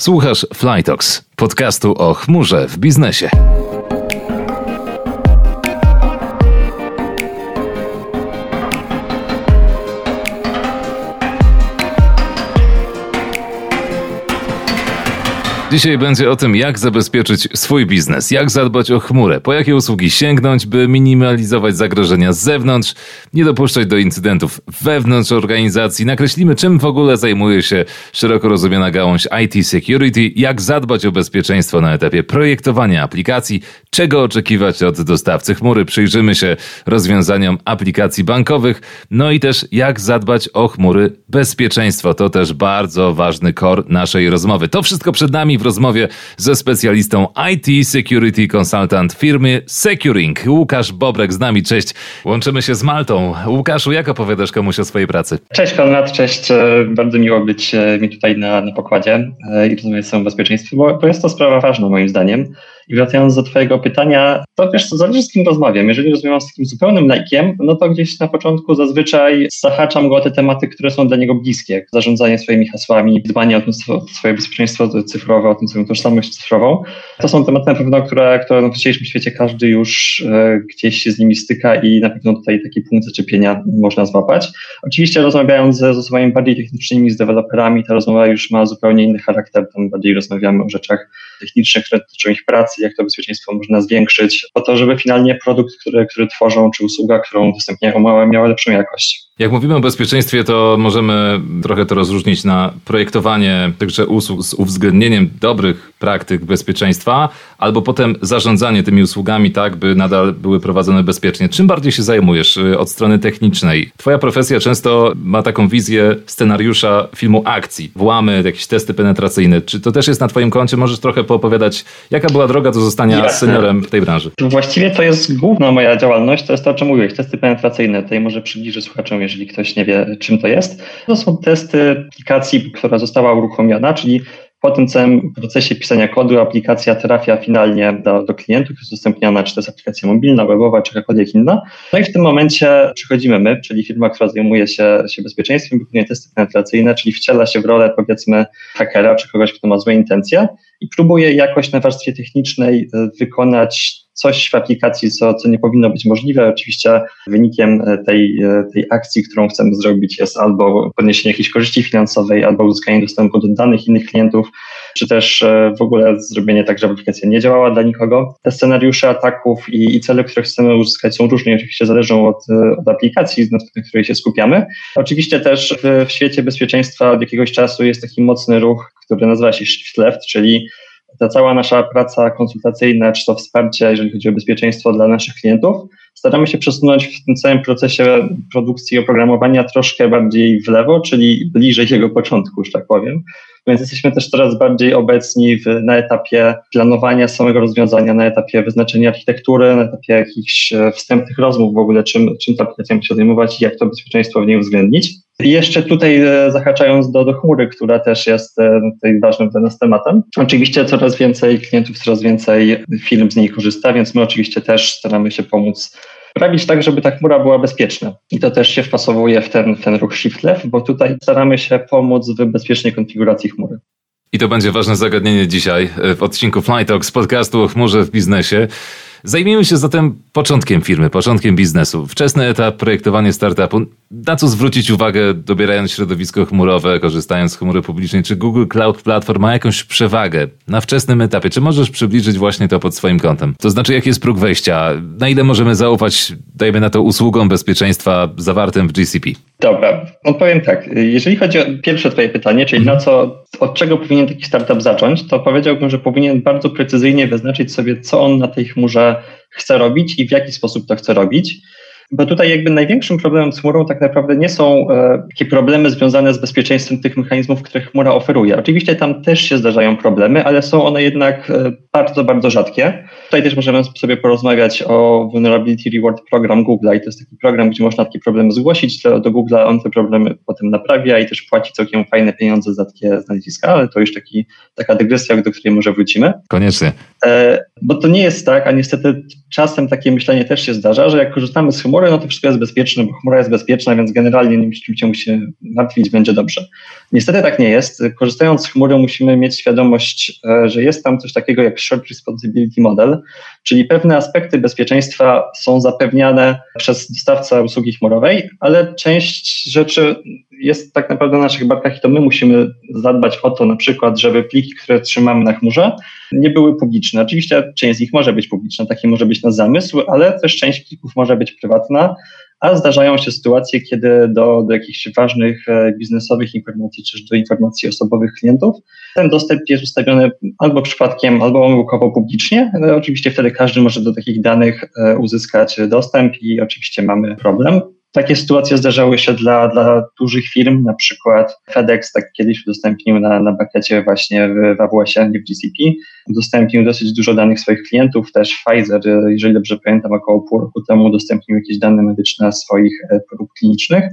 Słuchasz Flytox, podcastu o chmurze w biznesie. Dzisiaj będzie o tym, jak zabezpieczyć swój biznes, jak zadbać o chmurę, po jakie usługi sięgnąć, by minimalizować zagrożenia z zewnątrz, nie dopuszczać do incydentów wewnątrz organizacji. Nakreślimy, czym w ogóle zajmuje się szeroko rozumiana gałąź IT Security, jak zadbać o bezpieczeństwo na etapie projektowania aplikacji, czego oczekiwać od dostawcy chmury. Przyjrzymy się rozwiązaniom aplikacji bankowych, no i też jak zadbać o chmury bezpieczeństwo. To też bardzo ważny core naszej rozmowy. To wszystko przed nami w rozmowie ze specjalistą IT Security Consultant firmy Securing. Łukasz Bobrek z nami, cześć. Łączymy się z Maltą. Łukaszu, jak opowiadasz komuś o swojej pracy? Cześć Konrad, cześć. E, bardzo miło być e, mi tutaj na, na pokładzie e, i rozmawiać z bezpieczeństwie, bo, bo jest to sprawa ważna moim zdaniem. I wracając do Twojego pytania, to wiesz co, zależy z kim rozmawiam. Jeżeli rozmawiam z takim zupełnym lajkiem, no to gdzieś na początku zazwyczaj zahaczam go o te tematy, które są dla niego bliskie. Zarządzanie swoimi hasłami, dbanie o, to, swoje bezpieczeństwo cyfrowe, o tę swoją tożsamość cyfrową. To są tematy na pewno, które, które no w dzisiejszym świecie każdy już e, gdzieś się z nimi styka i na pewno tutaj taki punkt zaczepienia można złapać. Oczywiście rozmawiając z, z osobami bardziej technicznymi, z deweloperami, ta rozmowa już ma zupełnie inny charakter. Tam bardziej rozmawiamy o rzeczach technicznych, które dotyczą ich pracy, jak to bezpieczeństwo można zwiększyć, po to, żeby finalnie produkt, który, który tworzą, czy usługa, którą udostępniają, miała, miała lepszą jakość. Jak mówimy o bezpieczeństwie, to możemy trochę to rozróżnić na projektowanie tychże usług z uwzględnieniem dobrych praktyk bezpieczeństwa, albo potem zarządzanie tymi usługami tak, by nadal były prowadzone bezpiecznie. Czym bardziej się zajmujesz y, od strony technicznej? Twoja profesja często ma taką wizję scenariusza filmu akcji, włamy, jakieś testy penetracyjne. Czy to też jest na Twoim koncie? Możesz trochę poopowiadać, jaka była droga do zostania Jasne. seniorem w tej branży? Właściwie to jest główna moja działalność, to jest to, o czym mówiłeś, testy penetracyjne. Tutaj może przybliżę słuchaczom, jeżeli ktoś nie wie, czym to jest. To są testy aplikacji, która została uruchomiona, czyli po tym całym procesie pisania kodu aplikacja trafia finalnie do, do klientów, jest udostępniana, czy to jest aplikacja mobilna, webowa, czy jakakolwiek inna. No i w tym momencie przychodzimy my, czyli firma, która zajmuje się, się bezpieczeństwem, wykonuje testy penetracyjne, czyli wciela się w rolę powiedzmy hakera, czy kogoś, kto ma złe intencje i próbuje jakoś na warstwie technicznej e, wykonać coś w aplikacji, co, co nie powinno być możliwe. Oczywiście wynikiem e, tej, e, tej akcji, którą chcemy zrobić, jest albo podniesienie jakiejś korzyści finansowej, albo uzyskanie dostępu do danych innych klientów, czy też e, w ogóle zrobienie tak, żeby aplikacja nie działała dla nikogo. Te scenariusze ataków i, i cele, które chcemy uzyskać, są różne, oczywiście zależą od, od aplikacji, na której się skupiamy. Oczywiście też w, w świecie bezpieczeństwa od jakiegoś czasu jest taki mocny ruch, który nazywa się shift left, czyli ta cała nasza praca konsultacyjna, czy to wsparcie, jeżeli chodzi o bezpieczeństwo dla naszych klientów, staramy się przesunąć w tym całym procesie produkcji oprogramowania troszkę bardziej w lewo, czyli bliżej jego początku, że tak powiem. Więc jesteśmy też coraz bardziej obecni w, na etapie planowania samego rozwiązania, na etapie wyznaczenia architektury, na etapie jakichś e, wstępnych rozmów w ogóle, czym, czym ta aplikacja ma się zajmować i jak to bezpieczeństwo w niej uwzględnić. Jeszcze tutaj e, zahaczając do, do chmury, która też jest e, tutaj ważnym dla nas tematem. Oczywiście coraz więcej klientów, coraz więcej firm z niej korzysta, więc my oczywiście też staramy się pomóc sprawić tak, żeby ta chmura była bezpieczna. I to też się wpasowuje w ten, ten ruch shift left, bo tutaj staramy się pomóc w bezpiecznej konfiguracji chmury. I to będzie ważne zagadnienie dzisiaj w odcinku Flytalk podcastu o chmurze w biznesie. Zajmijmy się zatem początkiem firmy, początkiem biznesu. Wczesny etap projektowania startupu. Na co zwrócić uwagę, dobierając środowisko chmurowe, korzystając z chmury publicznej? Czy Google Cloud Platform ma jakąś przewagę na wczesnym etapie? Czy możesz przybliżyć właśnie to pod swoim kątem? To znaczy, jaki jest próg wejścia? Na ile możemy zaufać, dajmy na to, usługom bezpieczeństwa zawartym w GCP? Dobra, odpowiem tak. Jeżeli chodzi o pierwsze Twoje pytanie, czyli na co, od czego powinien taki startup zacząć, to powiedziałbym, że powinien bardzo precyzyjnie wyznaczyć sobie, co on na tej chmurze chce robić i w jaki sposób to chce robić. Bo tutaj jakby największym problemem z chmurą tak naprawdę nie są e, takie problemy związane z bezpieczeństwem tych mechanizmów, które chmura oferuje. Oczywiście tam też się zdarzają problemy, ale są one jednak e, bardzo, bardzo rzadkie. Tutaj też możemy sobie porozmawiać o Vulnerability Reward Program Google i to jest taki program, gdzie można takie problemy zgłosić do, do Google, on te problemy potem naprawia i też płaci całkiem fajne pieniądze za takie znaleziska, ale to już taki, taka dygresja, do której może wrócimy. Koniecznie. E, bo to nie jest tak, a niestety czasem takie myślenie też się zdarza, że jak korzystamy z chmury, chmury, no to wszystko jest bezpieczne, bo chmura jest bezpieczna, więc generalnie nie musimy się musi martwić, będzie dobrze. Niestety tak nie jest. Korzystając z chmury musimy mieć świadomość, e, że jest tam coś takiego jak Short Responsibility Model, czyli pewne aspekty bezpieczeństwa są zapewniane przez dostawcę usługi chmurowej, ale część rzeczy jest tak naprawdę na naszych barkach i to my musimy zadbać o to na przykład, żeby pliki, które trzymamy na chmurze, nie były publiczne. Oczywiście część z nich może być publiczna, taki może być na zamysł, ale też część plików może być prywatna, a zdarzają się sytuacje, kiedy do, do jakichś ważnych e, biznesowych informacji, czy do informacji osobowych klientów, ten dostęp jest ustawiony albo przypadkiem, albo omyłkowo publicznie. No, oczywiście wtedy każdy może do takich danych e, uzyskać dostęp i oczywiście mamy problem. Takie sytuacje zdarzały się dla, dla dużych firm, na przykład FedEx tak kiedyś udostępnił na, na bakecie właśnie w AWS-ie, nie w GCP, udostępnił dosyć dużo danych swoich klientów, też Pfizer, jeżeli dobrze pamiętam, około pół roku temu udostępnił jakieś dane medyczne swoich e, prób klinicznych.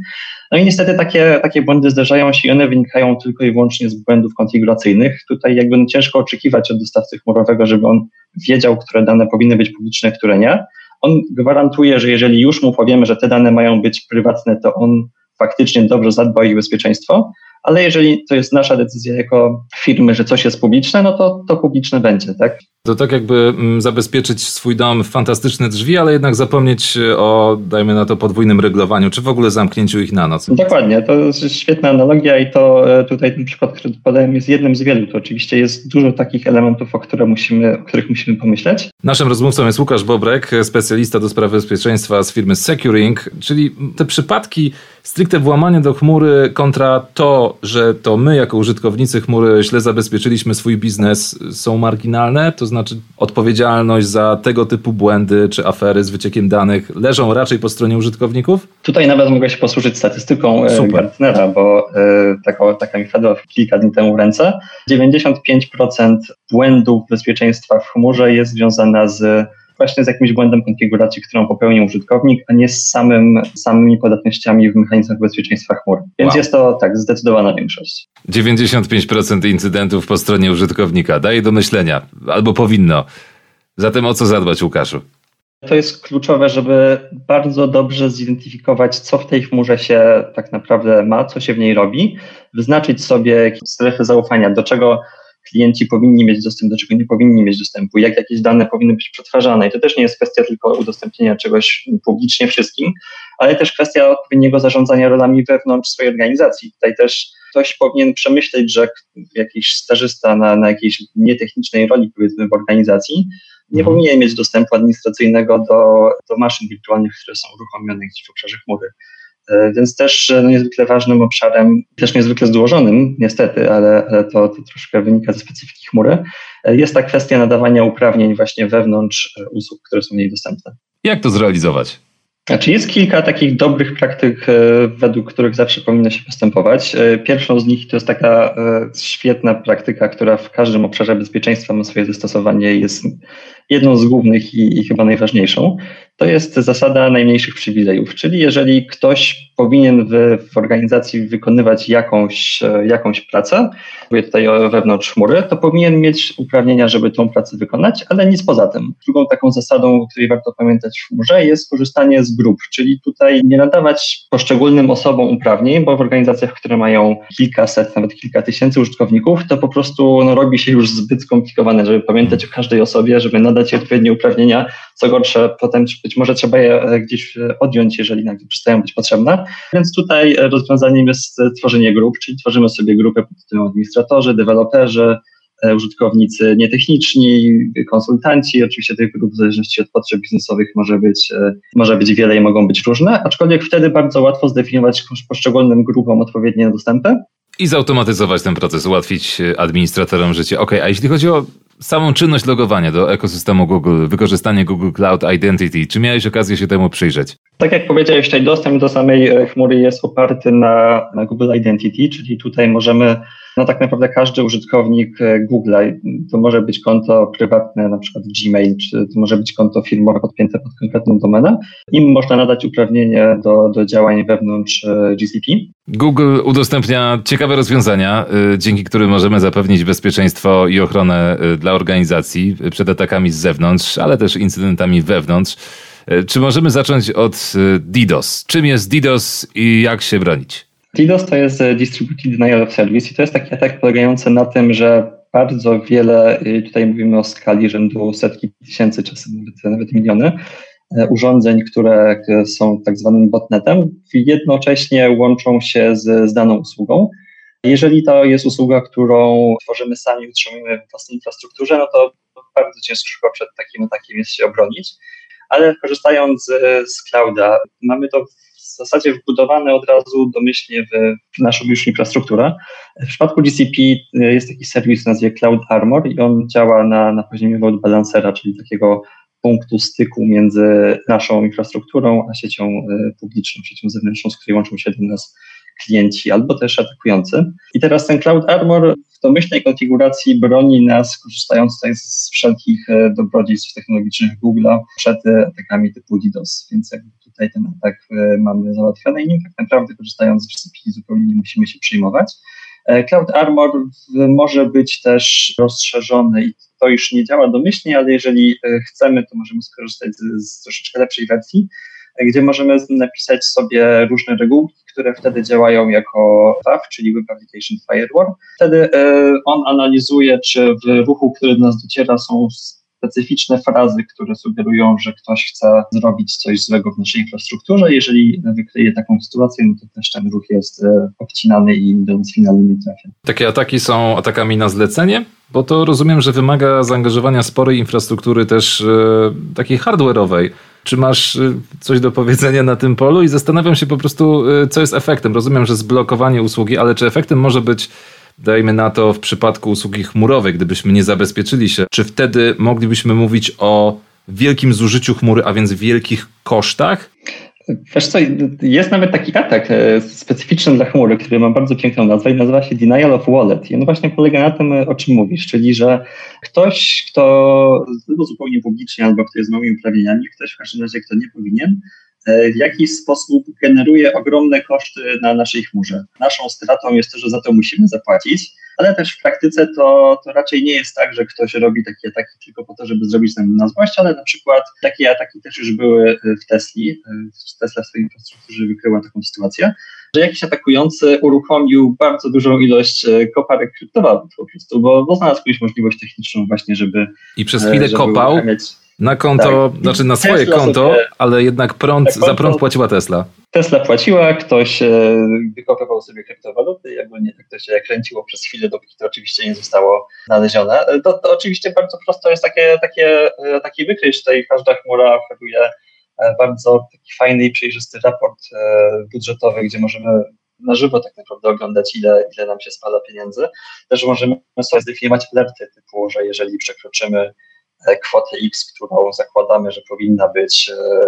No i niestety takie, takie błędy zdarzają się i one wynikają tylko i wyłącznie z błędów konfiguracyjnych. Tutaj jakby no ciężko oczekiwać od dostawcy chmurowego, żeby on wiedział, które dane powinny być publiczne, które nie on gwarantuje, że jeżeli już mu powiemy, że te dane mają być prywatne, to on faktycznie dobrze zadba o ich bezpieczeństwo, ale jeżeli to jest nasza decyzja jako firmy, że coś jest publiczne, no to to publiczne będzie, tak? To tak jakby mm, zabezpieczyć swój dom w fantastyczne drzwi, ale jednak zapomnieć o, dajmy na to, podwójnym reglowaniu, czy w ogóle zamknięciu ich na noc. Dokładnie, to jest świetna analogia i to e, tutaj ten przykład, który podałem jest jednym z wielu. To oczywiście jest dużo takich elementów, o, które musimy, o których musimy pomyśleć. Naszym rozmówcą jest Łukasz Bobrek, specjalista do spraw bezpieczeństwa z firmy Securing, czyli te przypadki stricte włamania do chmury kontra to, że to my jako użytkownicy chmury źle zabezpieczyliśmy swój biznes są marginalne, to znaczy odpowiedzialność za tego typu błędy czy afery z wyciekiem danych leżą raczej po stronie użytkowników? Tutaj nawet mogę się posłużyć statystyką e, Super. Gartnera, bo e, taka, taka mi wpadła kilka dni temu w ręce. 95% błędów bezpieczeństwa w chmurze jest związana z właśnie z jakimś błędem konfiguracji, którą popełnił użytkownik, a nie z samym, samymi podatnościami w mechanizmach bezpieczeństwa chmur. Więc wow. jest to tak, zdecydowana większość. 95% incydentów po stronie użytkownika daje do myślenia, albo powinno. Zatem o co zadbać, Łukaszu? To jest kluczowe, żeby bardzo dobrze zidentyfikować, co w tej chmurze się tak naprawdę ma, co się w niej robi, wyznaczyć sobie strefy zaufania, do czego klienci powinni mieć dostęp, do czego nie powinni mieć dostępu, jak jakieś dane powinny być przetwarzane. I to też nie jest kwestia tylko udostępnienia czegoś publicznie wszystkim, ale też kwestia odpowiedniego zarządzania rolami wewnątrz swojej organizacji. Tutaj też ktoś powinien przemyśleć, że jakiś stażysta na, na jakiejś nietechnicznej roli, powiedzmy, w organizacji, nie mhm. powinien mieć dostępu administracyjnego do, do maszyn wirtualnych, które są uruchomione gdzieś w obszarze chmury. E, więc też no, niezwykle ważnym obszarem, też niezwykle złożonym, niestety, ale, ale to, to troszkę wynika ze specyfiki chmury, e, jest ta kwestia nadawania uprawnień właśnie wewnątrz e, usług, które są w niej dostępne. Jak to zrealizować? Znaczy jest kilka takich dobrych praktyk, według których zawsze powinno się postępować. Pierwszą z nich to jest taka świetna praktyka, która w każdym obszarze bezpieczeństwa ma swoje zastosowanie i jest jedną z głównych i, i chyba najważniejszą to jest zasada najmniejszych przywilejów, czyli jeżeli ktoś powinien w, w, organizacji wykonywać jakąś, e, jakąś pracę, mówię tutaj o wewnątrz chmury, to powinien mieć uprawnienia, żeby tą pracę wykonać, ale nic poza tym. Drugą taką zasadą, o której warto pamiętać w chmurze jest korzystanie z grup, czyli tutaj nie nadawać poszczególnym osobom uprawnień, bo w organizacjach, które mają kilkaset, nawet kilka tysięcy użytkowników, to po prostu no, robi się już zbyt skomplikowane, żeby pamiętać o każdej osobie, żeby nadać jej odpowiednie uprawnienia, co gorsze, potem być może trzeba je e, gdzieś e, odjąć, jeżeli nagle przestają być potrzebne. Więc tutaj e, rozwiązaniem jest tworzenie grup, czyli tworzymy sobie grupę pod tym administratorzy, deweloperzy, użytkownicy nietechniczni, konsultanci. Oczywiście tych grup w zależności od potrzeb biznesowych może być, może być wiele i mogą być różne, aczkolwiek wtedy bardzo łatwo zdefiniować poszczególnym grupom odpowiednie dostępy. I zautomatyzować ten proces, ułatwić administratorom życie. Ok, a jeśli chodzi o samą czynność logowania do ekosystemu Google, wykorzystanie Google Cloud Identity. Czy miałeś okazję się temu przyjrzeć? Tak jak powiedziałeś, tutaj dostęp do samej e, chmury jest oparty na, na Google Identity, czyli tutaj możemy no tak naprawdę każdy użytkownik e, Google, to może być konto prywatne, na przykład Gmail, czy to może być konto firmowe podpięte pod konkretną domenę, im można nadać uprawnienie do, do działań wewnątrz e, GCP. Google udostępnia ciekawe rozwiązania, e, dzięki którym możemy zapewnić bezpieczeństwo i ochronę dla organizacji przed atakami z zewnątrz, ale też incydentami wewnątrz. Czy możemy zacząć od DDoS? Czym jest DDoS i jak się bronić? DDoS to jest Distributed Denial of Service i to jest taki atak polegający na tym, że bardzo wiele, tutaj mówimy o skali rzędu setki tysięcy, czasem nawet, nawet miliony, E, urządzeń, które są tak zwanym botnetem, jednocześnie łączą się z, z daną usługą. Jeżeli to jest usługa, którą tworzymy sami, utrzymujemy w własnej infrastrukturze, no to bardzo ciężko przed takim atakiem jest się obronić. Ale korzystając z, z clouda, mamy to zasadzie wbudowane od razu domyślnie w, naszą już infrastrukturę. W przypadku GCP jest taki serwis w nazwie Cloud Armor i on działa na, na poziomie load balancera, czyli takiego punktu styku między naszą infrastrukturą a siecią e, publiczną, siecią zewnętrzną, z której łączą się do nas klienci albo też atakujący. I teraz ten Cloud Armor w domyślnej konfiguracji broni nas, korzystając tutaj z wszelkich e, dobrodziejstw technologicznych Google'a przed atakami typu DDoS, więc jakby tutaj ten atak e, mamy załatwiony i nim tak naprawdę korzystając z GCP zupełnie nie musimy się przejmować. Cloud Armor może być też rozszerzony i to już nie działa domyślnie, ale jeżeli e, chcemy, to możemy skorzystać z, z troszeczkę lepszej wersji, e, gdzie możemy napisać sobie różne regułki, które wtedy działają jako WAF, czyli Web Application Firewall. Wtedy e, on analizuje, czy w ruchu, który do nas dociera, są specyficzne frazy, które sugerują, że ktoś chce zrobić coś złego w naszej infrastrukturze. Jeżeli wykryje taką sytuację, no to też ten ruch jest obcinany i nas finalnie nie trafia. Takie ataki są atakami na zlecenie? Bo to rozumiem, że wymaga zaangażowania sporej infrastruktury też e, takiej hardware'owej. Czy masz e, coś do powiedzenia na tym polu? I zastanawiam się po prostu, e, co jest efektem. Rozumiem, że zblokowanie usługi, ale czy efektem może być, dajmy na to, w przypadku usługi chmurowej, gdybyśmy nie zabezpieczyli się, czy wtedy moglibyśmy mówić o wielkim zużyciu chmury, a więc wielkich kosztach? Wiesz co, jest nawet taki atak e, specyficzny dla chmury, który ma bardzo piękną nazwę i nazywa się Denial of Wallet. I on właśnie polega na tym, o czym mówisz, czyli że ktoś, kto zupełnie publicznie albo kto jest małymi uprawnieniami, ktoś w każdym razie, kto nie powinien, e, w jakiś sposób generuje ogromne koszty na naszej chmurze. Naszą stratą jest to, że za to musimy zapłacić ale też w praktyce to, to raczej nie jest tak, że ktoś robi takie ataki tylko po to, żeby zrobić nam na złość, ale na przykład takie ataki też już były w Tesli. Tesla w swojej infrastrukturze wykryła taką sytuację, że jakiś atakujący uruchomił bardzo dużą ilość e, koparek kryptowalut po prostu, bo, bo znalazł jakąś możliwość techniczną właśnie, żeby... I przez chwilę e, kopał, uruchamiać na konto, tak. znaczy na swoje Tesla konto, sobie, ale jednak prąd, za prąd płaciła Tesla. Tesla płaciła, ktoś e, wykopywał sobie kryptowaluty ogólnie tak to się kręciło przez chwilę, dopóki to oczywiście nie zostało znalezione. To, to oczywiście bardzo prosto jest takie, takie, e, taki wykryć. Tutaj każda chmura oferuje e, bardzo taki fajny i przejrzysty raport budżetowy, gdzie możemy na żywo tak naprawdę oglądać, ile, ile nam się spala pieniędzy. Też możemy sobie zdefiniować alerty typu, że jeżeli przekroczymy E, kwotę X, którą zakładamy, że powinna być e,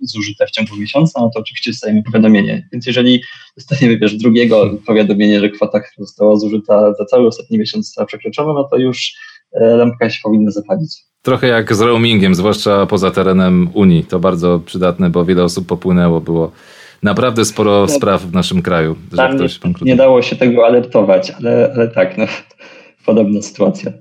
zużyta w ciągu miesiąca, no to oczywiście dostajemy powiadomienie. Więc jeżeli dostaniemy wiesz, drugiego powiadomienie, że kwota została zużyta za cały ostatni miesiąc została przekroczona, no to już e, lampka się powinna zapalić. Trochę jak z roamingiem, zwłaszcza poza terenem Unii. To bardzo przydatne, bo wiele osób popłynęło, było naprawdę sporo no, spraw w naszym kraju. Że ktoś nie, nie dało się tego alertować, ale, ale tak, no, podobna sytuacja.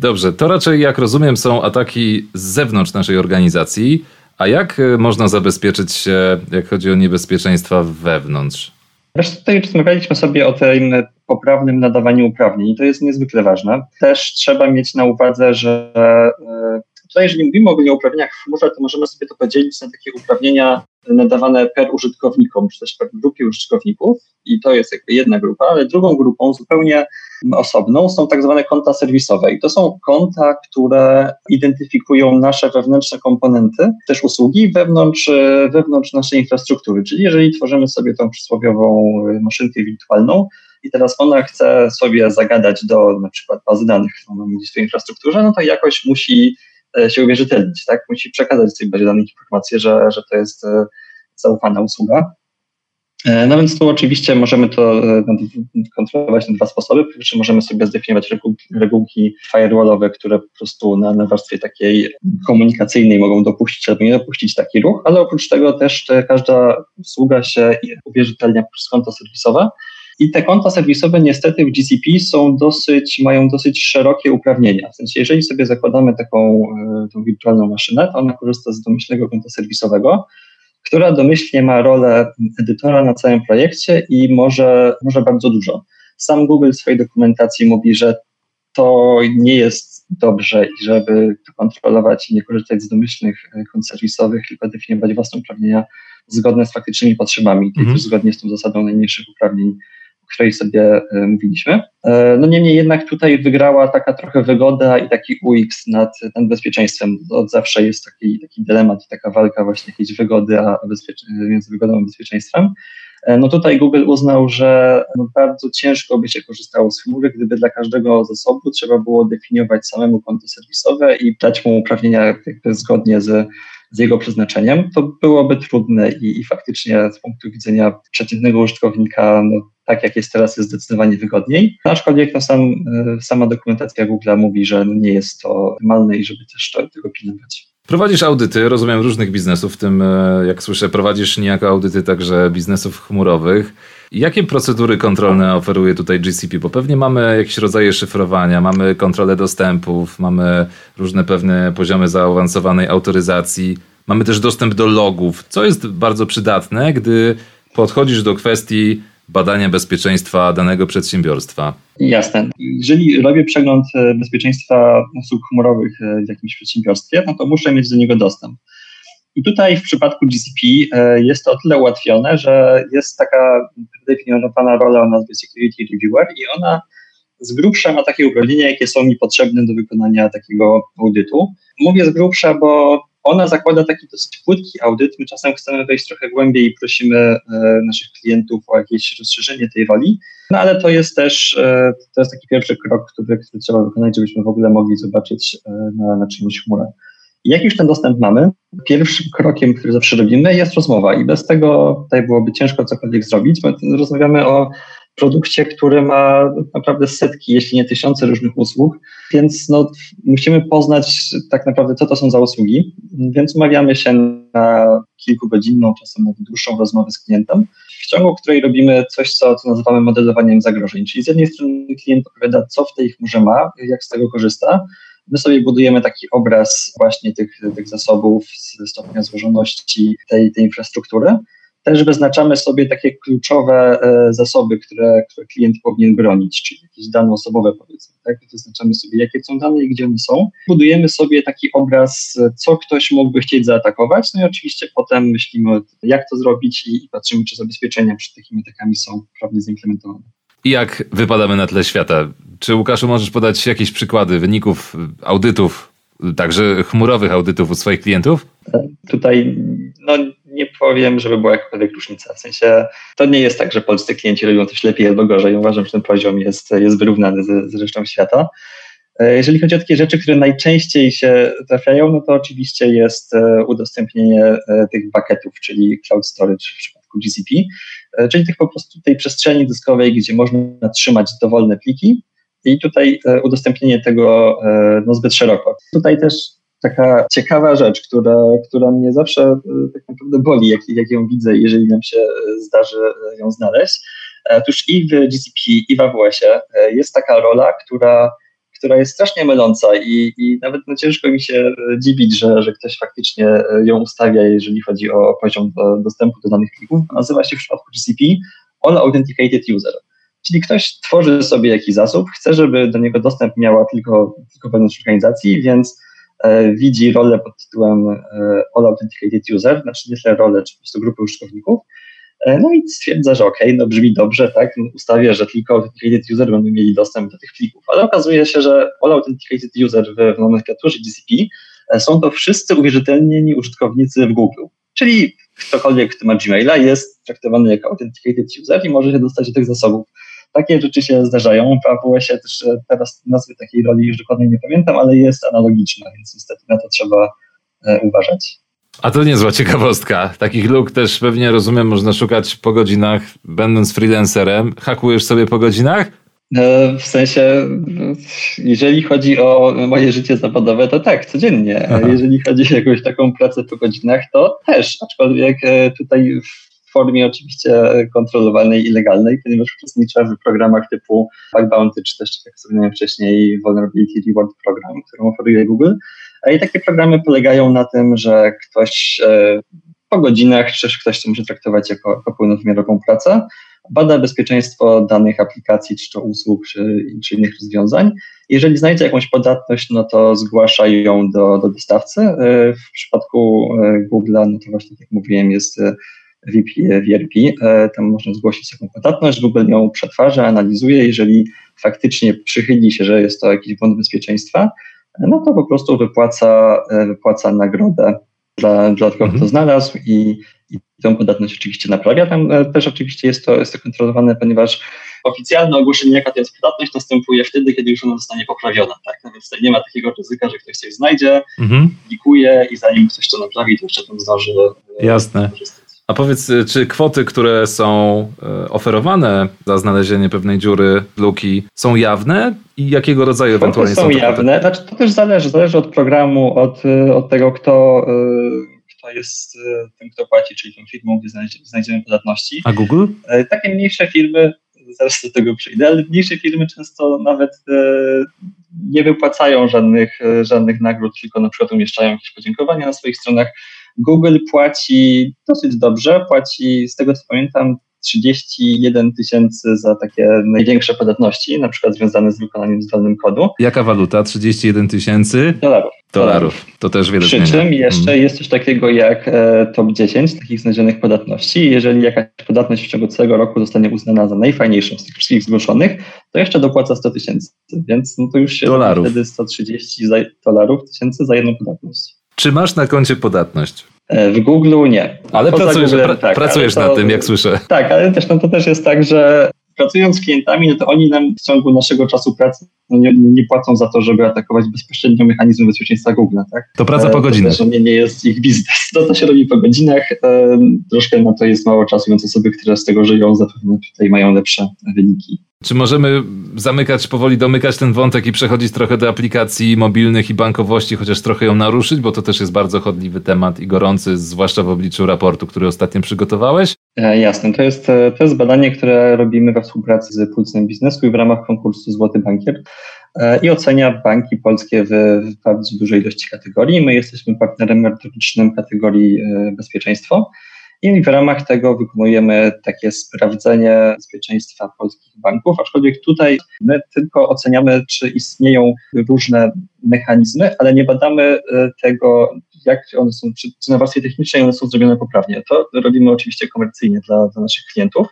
Dobrze, to raczej jak rozumiem są ataki z zewnątrz naszej organizacji, a jak e, można zabezpieczyć się, jak chodzi o niebezpieczeństwa wewnątrz? Zresztą tutaj rozmawialiśmy sobie o tym poprawnym nadawaniu uprawnień i to jest niezwykle ważne. Też trzeba mieć na uwadze, że e, tutaj jeżeli mówimy o uprawnieniach w chmurze, to możemy sobie to podzielić na takie uprawnienia nadawane per użytkownikom, czy też per grupie użytkowników i to jest jakby jedna grupa, ale drugą grupą zupełnie osobną są tak zwane konta serwisowe i to są konta, które identyfikują nasze wewnętrzne komponenty, też usługi wewnątrz, wewnątrz naszej infrastruktury, czyli jeżeli tworzymy sobie tą przysłowiową maszynkę wirtualną, i teraz ona chce sobie zagadać do na przykład bazy danych, w swojej infrastrukturze, no to jakoś musi e, się uwierzytelnić, tak? Musi przekazać tej bazie danych informację, że, że to jest e, zaufana usługa. E, no więc tu oczywiście możemy to e, kontrolować na dwa sposoby. Po pierwsze możemy sobie zdefiniować regułki firewallowe, które po prostu na, na warstwie takiej komunikacyjnej mogą dopuścić albo nie dopuścić taki ruch, ale oprócz tego też każda usługa się uwierzytelnia przez konto serwisowe I te konta serwisowe niestety w GCP są dosyć, mają dosyć szerokie uprawnienia. W sensie, jeżeli sobie zakładamy taką e, wirtualną maszynę, to ona korzysta z domyślnego konta serwisowego, która domyślnie ma rolę edytora na całym projekcie i może, może bardzo dużo. Sam Google w swojej dokumentacji mówi, że to nie jest dobrze i żeby to kontrolować i nie korzystać z domyślnych e, kont serwisowych, tylko definiować własne uprawnienia zgodne z faktycznymi potrzebami, mhm. zgodnie z tą zasadą najmniejszych uprawnień której sobie e, mówiliśmy. E, no niemniej jednak tutaj wygrała taka trochę wygoda i taki UX nad, nad bezpieczeństwem. Od zawsze jest taki, taki dylemat, taka walka właśnie jakiejś wygody a między wygodą a bezpieczeństwem. E, no tutaj Google uznał, że no bardzo ciężko by się korzystało z chmury, gdyby dla każdego zasobu trzeba było definiować samemu konto serwisowe i dać mu uprawnienia zgodnie z z jego przeznaczeniem, to byłoby trudne i, i faktycznie z punktu widzenia przeciętnego użytkownika, no, tak jak jest teraz, jest zdecydowanie wygodniej. Aczkolwiek no, sam, e, sama dokumentacja Google mówi, że nie jest to optymalne i żeby też to, tego pilnować. Prowadzisz audyty, rozumiem, różnych biznesów, w tym, e, jak słyszę, prowadzisz niejako audyty także biznesów chmurowych. Jakie procedury kontrolne oferuje tutaj GCP? Bo pewnie mamy jakieś rodzaje szyfrowania, mamy kontrolę dostępów, mamy różne pewne poziomy zaawansowanej autoryzacji, mamy też dostęp do logów, co jest bardzo przydatne, gdy podchodzisz do kwestii badania bezpieczeństwa danego przedsiębiorstwa. Jasne. Jeżeli robię przegląd e, bezpieczeństwa usług chmurowych e, w jakimś przedsiębiorstwie, no to muszę mieć do niego dostęp. I tutaj w przypadku GCP e, jest to o tyle ułatwione, że jest taka predefiniowana rola o nazwie Security Reviewer i ona z grubsza ma takie uprawnienia, jakie są mi potrzebne do wykonania takiego audytu. Mówię z grubsza, bo ona zakłada taki dosyć płytki audyt. My czasem chcemy wejść trochę głębiej i prosimy e, naszych klientów o jakieś rozszerzenie tej roli, no ale to jest też e, to jest taki pierwszy krok, który, który trzeba wykonać, żebyśmy w ogóle mogli zobaczyć na, na czymś chmurę. Jak już ten dostęp mamy, pierwszym krokiem, który zawsze robimy, jest rozmowa i bez tego tutaj byłoby ciężko cokolwiek zrobić, bo rozmawiamy o produkcie, który ma naprawdę setki, jeśli nie tysiące różnych usług, więc no, musimy poznać tak naprawdę, co to są za usługi, więc umawiamy się na kilkugodzinną, czasem nawet dłuższą rozmowę z klientem, w ciągu której robimy coś, co, co nazywamy modelowaniem zagrożeń, czyli z jednej strony klient opowiada, co w tej chmurze ma, jak z tego korzysta, My sobie budujemy taki obraz właśnie tych, tych zasobów, stopnia złożoności tej, tej infrastruktury. Też wyznaczamy sobie takie kluczowe e, zasoby, które, które klient powinien bronić, czyli jakieś dane osobowe powiedzmy. Tak? Wyznaczamy sobie, jakie są dane i gdzie one są. Budujemy sobie taki obraz, co ktoś mógłby chcieć zaatakować. No i oczywiście potem myślimy, jak to zrobić i, i patrzymy, czy zabezpieczenia przed takimi atakami są prawnie zaimplementowane. I jak wypadamy na tle świata? Czy Łukaszu możesz podać jakieś przykłady wyników audytów, także chmurowych audytów u swoich klientów? Tutaj no, nie powiem, żeby była jakakolwiek różnica. W sensie to nie jest tak, że polscy klienci robią coś lepiej albo gorzej. Uważam, że ten poziom jest, jest wyrównany z, z resztą świata. E, jeżeli chodzi o takie rzeczy, które najczęściej się trafiają, no to oczywiście jest e, udostępnienie e, tych bucketów, czyli cloud storage w przypadku GCP, czyli tych po prostu tej przestrzeni dyskowej, gdzie można trzymać dowolne pliki i tutaj udostępnienie tego no, zbyt szeroko. Tutaj też taka ciekawa rzecz, która, która mnie zawsze e, tak naprawdę boli, jak, jak ją widzę, jeżeli nam się zdarzy ją znaleźć. Otóż i w GCP, i w AWS-ie jest taka rola, która, która jest strasznie myląca i, i nawet no, ciężko mi się dziwić, że, że ktoś faktycznie ją ustawia, jeżeli chodzi o poziom do, dostępu do danych plików. Nazywa się w przypadku GCP All Authenticated User. Czyli ktoś tworzy sobie jakiś zasób, chce, żeby do niego dostęp miała tylko, tylko wewnątrz organizacji, więc e, widzi rolę pod tytułem e, All Authenticated User, znaczy tyle rolę, czy po prostu grupy użytkowników, e, no i stwierdza, że ok, no brzmi dobrze, tak, ustawia, że tylko Authenticated User będą mieli dostęp do tych plików, ale okazuje się, że All Authenticated User w, w nomenklaturze GCP e, są to wszyscy uwierzytelnieni użytkownicy w Google, czyli ktokolwiek, kto ma Gmaila jest traktowany jako Authenticated User i może się dostać do tych zasobów. Takie rzeczy się zdarzają. W AWS-ie też e, teraz nazwy takiej roli już dokładnie nie pamiętam, ale jest analogiczna, więc niestety na to trzeba e, uważać. A to niezła ciekawostka. Takich luk też pewnie rozumiem, można szukać po godzinach, będąc freelancerem. Hakujesz sobie po godzinach? E, w sensie, jeżeli chodzi o moje życie zawodowe, to tak, codziennie. Aha. Jeżeli chodzi o jakąś taką pracę po godzinach, to też, aczkolwiek tutaj w formie oczywiście kontrolowanej i legalnej, ponieważ uczestniczę w programach typu Bug Bounty, czy też, jak wspomniałem wcześniej, Vulnerability Reward Program, który oferuje Google. I takie programy polegają na tym, że ktoś po godzinach, czy ktoś to może traktować jako, jako pełnowymiarową pracę, bada bezpieczeństwo danych aplikacji, czy to usług, czy, czy innych rozwiązań. Jeżeli znajdzie jakąś podatność, no to zgłasza ją do, do dostawcy. E, w przypadku e, Google'a, no to właśnie tak jak mówiłem, jest e, VP, VRP, tam można zgłosić taką podatność, Google ją przetwarza, analizuje, jeżeli faktycznie przychyli się, że jest to jakiś błąd bezpieczeństwa, no to po prostu wypłaca, wypłaca nagrodę dla, dla tego, kto mhm. znalazł i, i tę podatność oczywiście naprawia. Tam e, też oczywiście jest to, jest to kontrolowane, ponieważ oficjalne ogłoszenie, jaka to jest podatność, następuje wtedy, kiedy już ona zostanie poprawiona. Tak? No więc tutaj nie ma takiego ryzyka, że ktoś coś znajdzie, mhm. publikuje i zanim ktoś to naprawi, to jeszcze tam zdąży. E, Jasne. A powiedz, e, czy kwoty, które są oferowane za znalezienie pewnej dziury, luki, są jawne i jakiego rodzaju kwoty ewentualnie są, są jawne? Znaczy, to też zależy, zależy od programu, od, od tego, kto to jest e, tym, kto płaci, czyli tą firmą, gdzie znajdziemy podatności. A Google? E, takie mniejsze firmy, zaraz do tego przyjdę, ale mniejsze firmy często nawet e, nie wypłacają żadnych, żadnych nagród, tylko na przykład umieszczają jakieś podziękowania na swoich stronach. Google płaci dosyć dobrze, płaci z tego co pamiętam 31 tysięcy za takie największe podatności, na przykład związane z wykonaniem zdalnym kodu. Jaka waluta? 31 tysięcy? Dolarów. Dolarów. To też wiele Przy czym jeszcze hmm. jest coś takiego jak e, top 10 takich znalezionych podatności. Jeżeli jakaś podatność w ciągu całego roku zostanie uznana za najfajniejszą z tych wszystkich zgłoszonych, to jeszcze dopłaca 100 tysięcy. Więc no to już się dolarów. wtedy 130 dolarów tysięcy za jedną podatność. Czy masz na koncie podatność? E, w Google nie. Ale pracujesz, Google, pra, tak, pracujesz to, nad tym, jak słyszę. Tak, ale też no, to też jest tak, że pracując z klientami, no to oni nam w ciągu naszego czasu pracy no nie, nie, płacą za to, żeby atakować bezpośrednio mechanizmy bezpieczeństwa Google. Tak? To praca po godzinach. To nie, nie jest ich biznes. To, to się robi po godzinach. Troszkę na to jest mało czasu, więc osoby, które z tego żyją, zapewne tutaj mają lepsze wyniki. Czy możemy zamykać, powoli domykać ten wątek i przechodzić trochę do aplikacji mobilnych i bankowości, chociaż trochę ją naruszyć, bo to też jest bardzo chodliwy temat i gorący, zwłaszcza w obliczu raportu, który ostatnio przygotowałeś? E, jasne, to jest, e, to jest badanie, które robimy we współpracy z Pulsem Biznesu i w ramach konkursu Złoty Bankier e, i ocenia banki polskie w, w bardzo dużej ilości kategorii. My jesteśmy partnerem merytorycznym kategorii bezpieczeństwo. I w ramach tego wykonujemy takie sprawdzenie bezpieczeństwa polskich banków, aczkolwiek tutaj my tylko oceniamy, czy istnieją różne mechanizmy, ale nie badamy tego, jak one są, czy, czy na warstwie technicznej one są zrobione poprawnie. To robimy oczywiście komercyjnie dla, dla naszych klientów.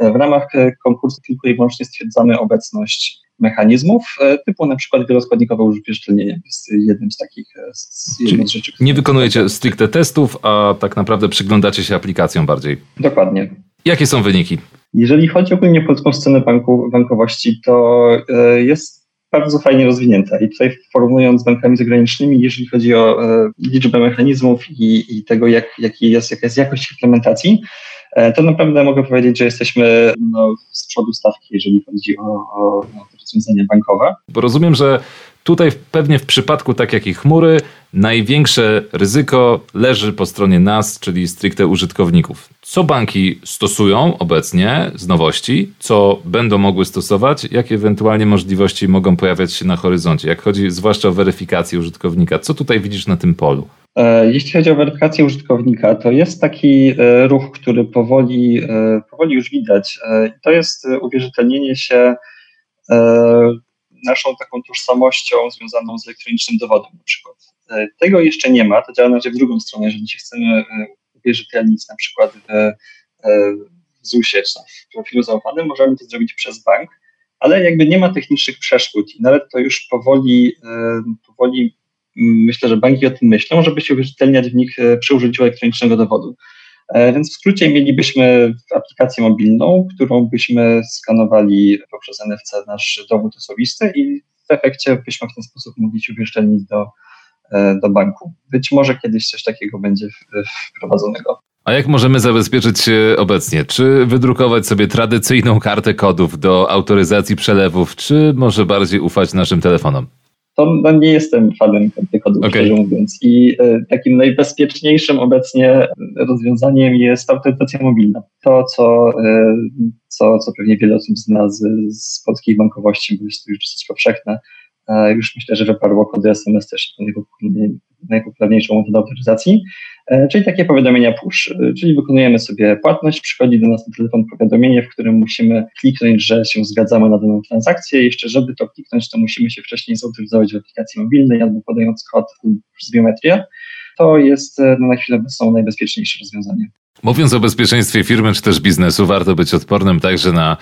E, w ramach e, konkursu tylko i wyłącznie stwierdzamy obecność mechanizmów, e, typu na przykład wieloskładnikowe uwierzytelnienie jest jednym z takich z z rzeczy. Nie wykonujecie stricte testów, a tak naprawdę przyglądacie się aplikacjom bardziej. Dokładnie. Jakie są wyniki? Jeżeli chodzi ogólnie o polską scenę banku, bankowości, to jest bardzo fajnie rozwinięta i tutaj porównując z bankami zagranicznymi, jeżeli chodzi o liczbę mechanizmów i, i tego, jak, jaki jest, jaka jest jakość implementacji, to naprawdę mogę powiedzieć, że jesteśmy no, z przodu stawki, jeżeli chodzi o, o rozwiązania bankowe. Bo rozumiem, że tutaj pewnie w przypadku tak jak i chmury, największe ryzyko leży po stronie nas, czyli stricte użytkowników. Co banki stosują obecnie z nowości, co będą mogły stosować, jakie ewentualnie możliwości mogą pojawiać się na horyzoncie, jak chodzi zwłaszcza o weryfikację użytkownika. Co tutaj widzisz na tym polu? E, jeśli chodzi o weryfikację użytkownika, to jest taki e, ruch, który powoli, e, powoli już widać. To jest uwierzytelnienie się naszą taką tożsamością związaną z elektronicznym dowodem na przykład. Tego jeszcze nie ma, to działa na w drugą stronę, jeżeli się chcemy uwierzytelnić na przykład w, w ZUS-ie w profilu zaufanym, możemy to zrobić przez bank, ale jakby nie ma technicznych przeszkód i nawet to już powoli, powoli myślę, że banki o tym myślą, żeby się uwierzytelniać w nich e, przy użyciu elektronicznego dowodu. E, więc w skrócie mielibyśmy aplikację mobilną, którą byśmy skanowali poprzez NFC nasz dowód osobisty i w efekcie byśmy w ten sposób mogli się uwierzytelnić do, e, do banku. Być może kiedyś coś takiego będzie wprowadzonego. A jak możemy zabezpieczyć się obecnie? Czy wydrukować sobie tradycyjną kartę kodów do autoryzacji przelewów, czy może bardziej ufać naszym telefonom? To no, nie jestem fanem kodów, okay. szczerze mówiąc. I y, takim najbezpieczniejszym obecnie rozwiązaniem jest autoryzacja mobilna. To, co, y, co, co pewnie wiele osób zna z, z polskiej bankowości, bo jest to już dosyć powszechne, już myślę, że wyparło kody SMS też najpopularniejszą metodą autoryzacji, e, czyli takie powiadomienia push, e, czyli wykonujemy sobie płatność, przychodzi do nas na telefon powiadomienie, w którym musimy kliknąć, że się zgadzamy na daną transakcję. Jeszcze żeby to kliknąć, to musimy się wcześniej zautoryzować w aplikacji mobilnej albo podając kod przez biometrię. To jest e, no, na chwilę są najbezpieczniejsze rozwiązanie. Mówiąc o bezpieczeństwie firmy czy też biznesu, warto być odpornym także na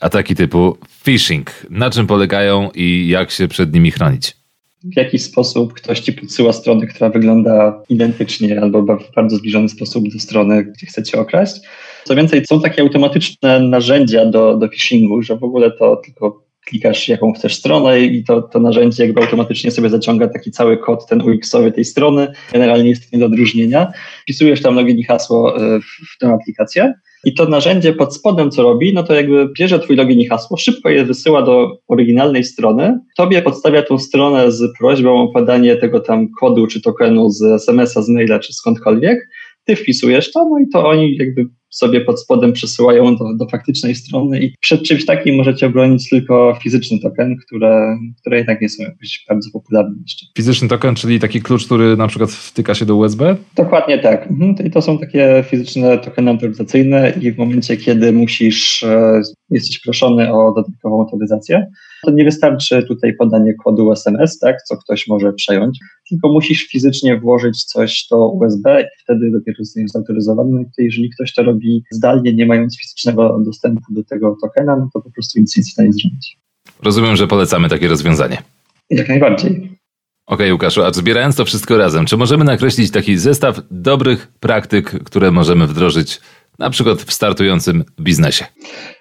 ataki typu phishing. Na czym polegają i jak się przed nimi chronić? W jakiś sposób ktoś ci podsyła stronę, która wygląda identycznie albo w bardzo zbliżony sposób do strony, gdzie chcecie okraść. Co więcej, są takie automatyczne narzędzia do, do phishingu, że w ogóle to tylko klikasz jaką chcesz stronę i to, to narzędzie jakby automatycznie sobie zaciąga taki cały kod, ten UX-owy tej strony. Generalnie jest to nie do odróżnienia. Wpisujesz tam login i hasło e, w, w tę aplikację i to narzędzie pod spodem, co robi, no to jakby bierze twój login i hasło, szybko je wysyła do oryginalnej strony, tobie podstawia tą stronę z prośbą o podanie tego tam kodu czy tokenu z SMS-a, z maila czy skądkolwiek, ty wpisujesz to, no i to oni jakby sobie pod spodem przesyłają do, do faktycznej strony i przed czymś takim możecie obronić tylko fizyczny token, które, które jednak nie są jakoś bardzo popularne jeszcze. Fizyczny token, czyli taki klucz, który na przykład wtyka się do USB? Dokładnie tak. Mhm. I to są takie fizyczne tokeny autoryzacyjne i w momencie, kiedy musisz, e, jesteś proszony o dodatkową autoryzację, to nie wystarczy tutaj podanie kodu SMS, tak, co ktoś może przejąć, tylko musisz fizycznie włożyć coś do USB i wtedy dopiero zostaniesz zautoryzowany. No jeżeli ktoś to robi zdalnie, nie mając fizycznego dostępu do tego tokena, no to po prostu nic nie jest stanie zrobić. Rozumiem, że polecamy takie rozwiązanie. Jak najbardziej. Okej, okay, Łukaszu, a zbierając to wszystko razem, czy możemy nakreślić taki zestaw dobrych praktyk, które możemy wdrożyć na przykład w startującym biznesie?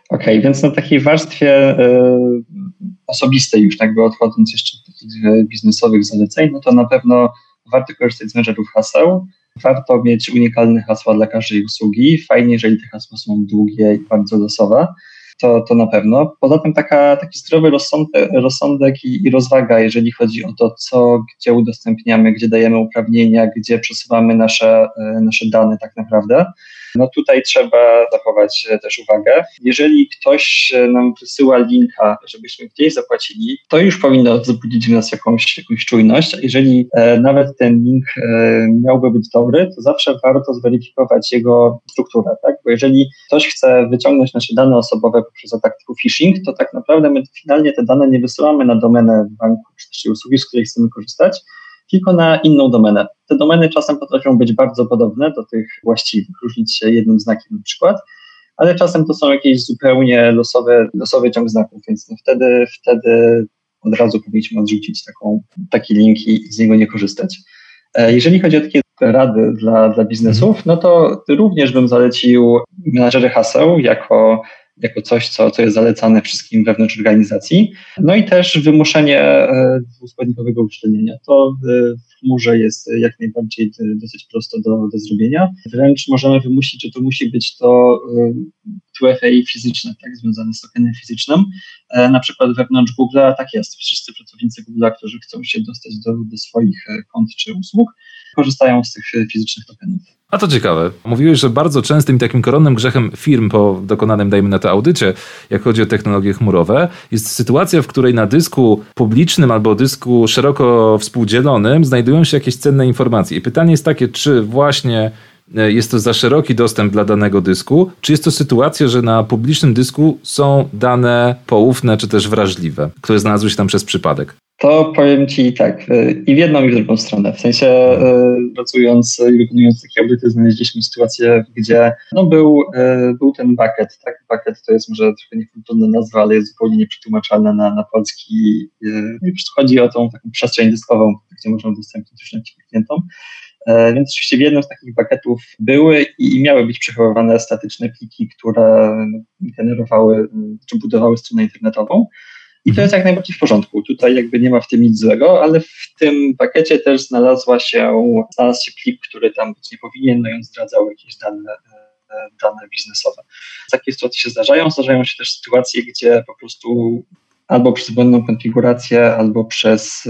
Okej, okay, więc na takiej warstwie y, osobistej już, jakby odchodząc jeszcze od takich biznesowych zaleceń, no to na pewno warto korzystać z menedżerów haseł, warto mieć unikalne hasła dla każdej usługi. Fajnie, jeżeli te hasła są długie i bardzo losowe, to, to na pewno. Poza tym taka, taki zdrowy rozsądek, rozsądek i, i, rozwaga, jeżeli chodzi o to, co, gdzie udostępniamy, gdzie dajemy uprawnienia, gdzie przesuwamy nasze, e, nasze dane tak naprawdę no tutaj trzeba zachować e, też uwagę. Jeżeli ktoś e, nam wysyła linka, żebyśmy gdzieś zapłacili, to już powinno wzbudzić w nas jakąś, jakąś czujność. Jeżeli e, nawet ten link miałby być dobry, to zawsze warto zweryfikować jego strukturę, tak? Bo jeżeli ktoś chce wyciągnąć nasze dane osobowe poprzez atak typu phishing, to tak naprawdę my finalnie te dane nie wysyłamy na domenę banku czy usługi, z której chcemy korzystać, tylko na inną domenę. Te domeny czasem potrafią być bardzo podobne do tych właściwych, różnić się jednym znakiem na przykład, ale czasem to są jakieś zupełnie losowe, losowy ciąg znaków, więc no wtedy, wtedy od razu powinniśmy odrzucić taką, taki link i z niego nie korzystać. E, jeżeli chodzi o takie rady dla, dla biznesów, no to również bym zalecił menadżery haseł jako jako coś, co, co jest zalecane wszystkim wewnątrz organizacji. No i też wymuszenie e, dwuskładnikowego uszczelnienia. To e, w chmurze jest jak najbardziej e, dosyć prosto do, do zrobienia. Wręcz możemy wymusić, że to musi być to 2FA fizyczne, tak, związane z tokenem fizycznym. Na przykład wewnątrz Google'a tak jest. Wszyscy pracownicy Google'a, którzy chcą się dostać do, do swoich kont czy usług, korzystają z tych fizycznych tokenów. A to ciekawe. Mówiłeś, że bardzo częstym takim koronnym grzechem firm po dokonanym, dajmy na to, audycie, jak chodzi o technologie chmurowe, jest sytuacja, w której na dysku publicznym albo dysku szeroko współdzielonym znajdują się jakieś cenne informacje. I pytanie jest takie, czy właśnie e, jest to za szeroki dostęp dla danego dysku, czy jest to sytuacja, że na publicznym dysku są dane poufne czy też wrażliwe, które znalazły się tam przez przypadek? To powiem Ci tak, y, i w jedną, i w drugą stronę. W sensie y, pracując i wykonując takie audyty, znaleźliśmy sytuację, gdzie no, był, był ten bucket. Tak? Bucket to jest może trochę niefortunna nazwa, ale jest zupełnie nieprzetłumaczalna na, na polski. Chodzi o tą taką przestrzeń dyskową, gdzie można udostępnić różnym klientom. E, więc oczywiście w jednym z takich bucketów były i miały być przechowywane statyczne pliki, które generowały czy budowały stronę internetową. I to jest jak najbardziej w porządku. Tutaj jakby nie ma w tym nic złego, ale w tym pakiecie też znalazła się, znalazł się plik, który tam być nie powinien, no i on zdradzał jakieś dane, e, dane biznesowe. Takie sytuacje się zdarzają. Zdarzają się też sytuacje, gdzie po prostu albo przez błędną konfigurację, albo przez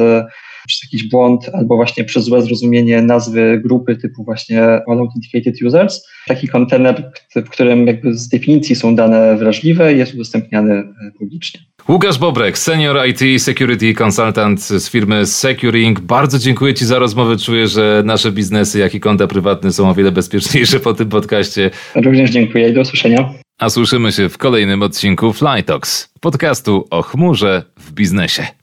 przez jakiś błąd albo właśnie przez złe zrozumienie nazwy grupy typu właśnie Authenticated Users. Taki kontener, w którym jakby z definicji są dane wrażliwe, jest udostępniany e, publicznie. Łukasz Bobrek, senior IT security consultant z firmy Securing. Bardzo dziękuję Ci za rozmowę. Czuję, że nasze biznesy, jak i konta prywatne są o wiele bezpieczniejsze po tym podcaście. Również dziękuję i do usłyszenia. A słyszymy się w kolejnym odcinku Flytox, podcastu o chmurze w biznesie.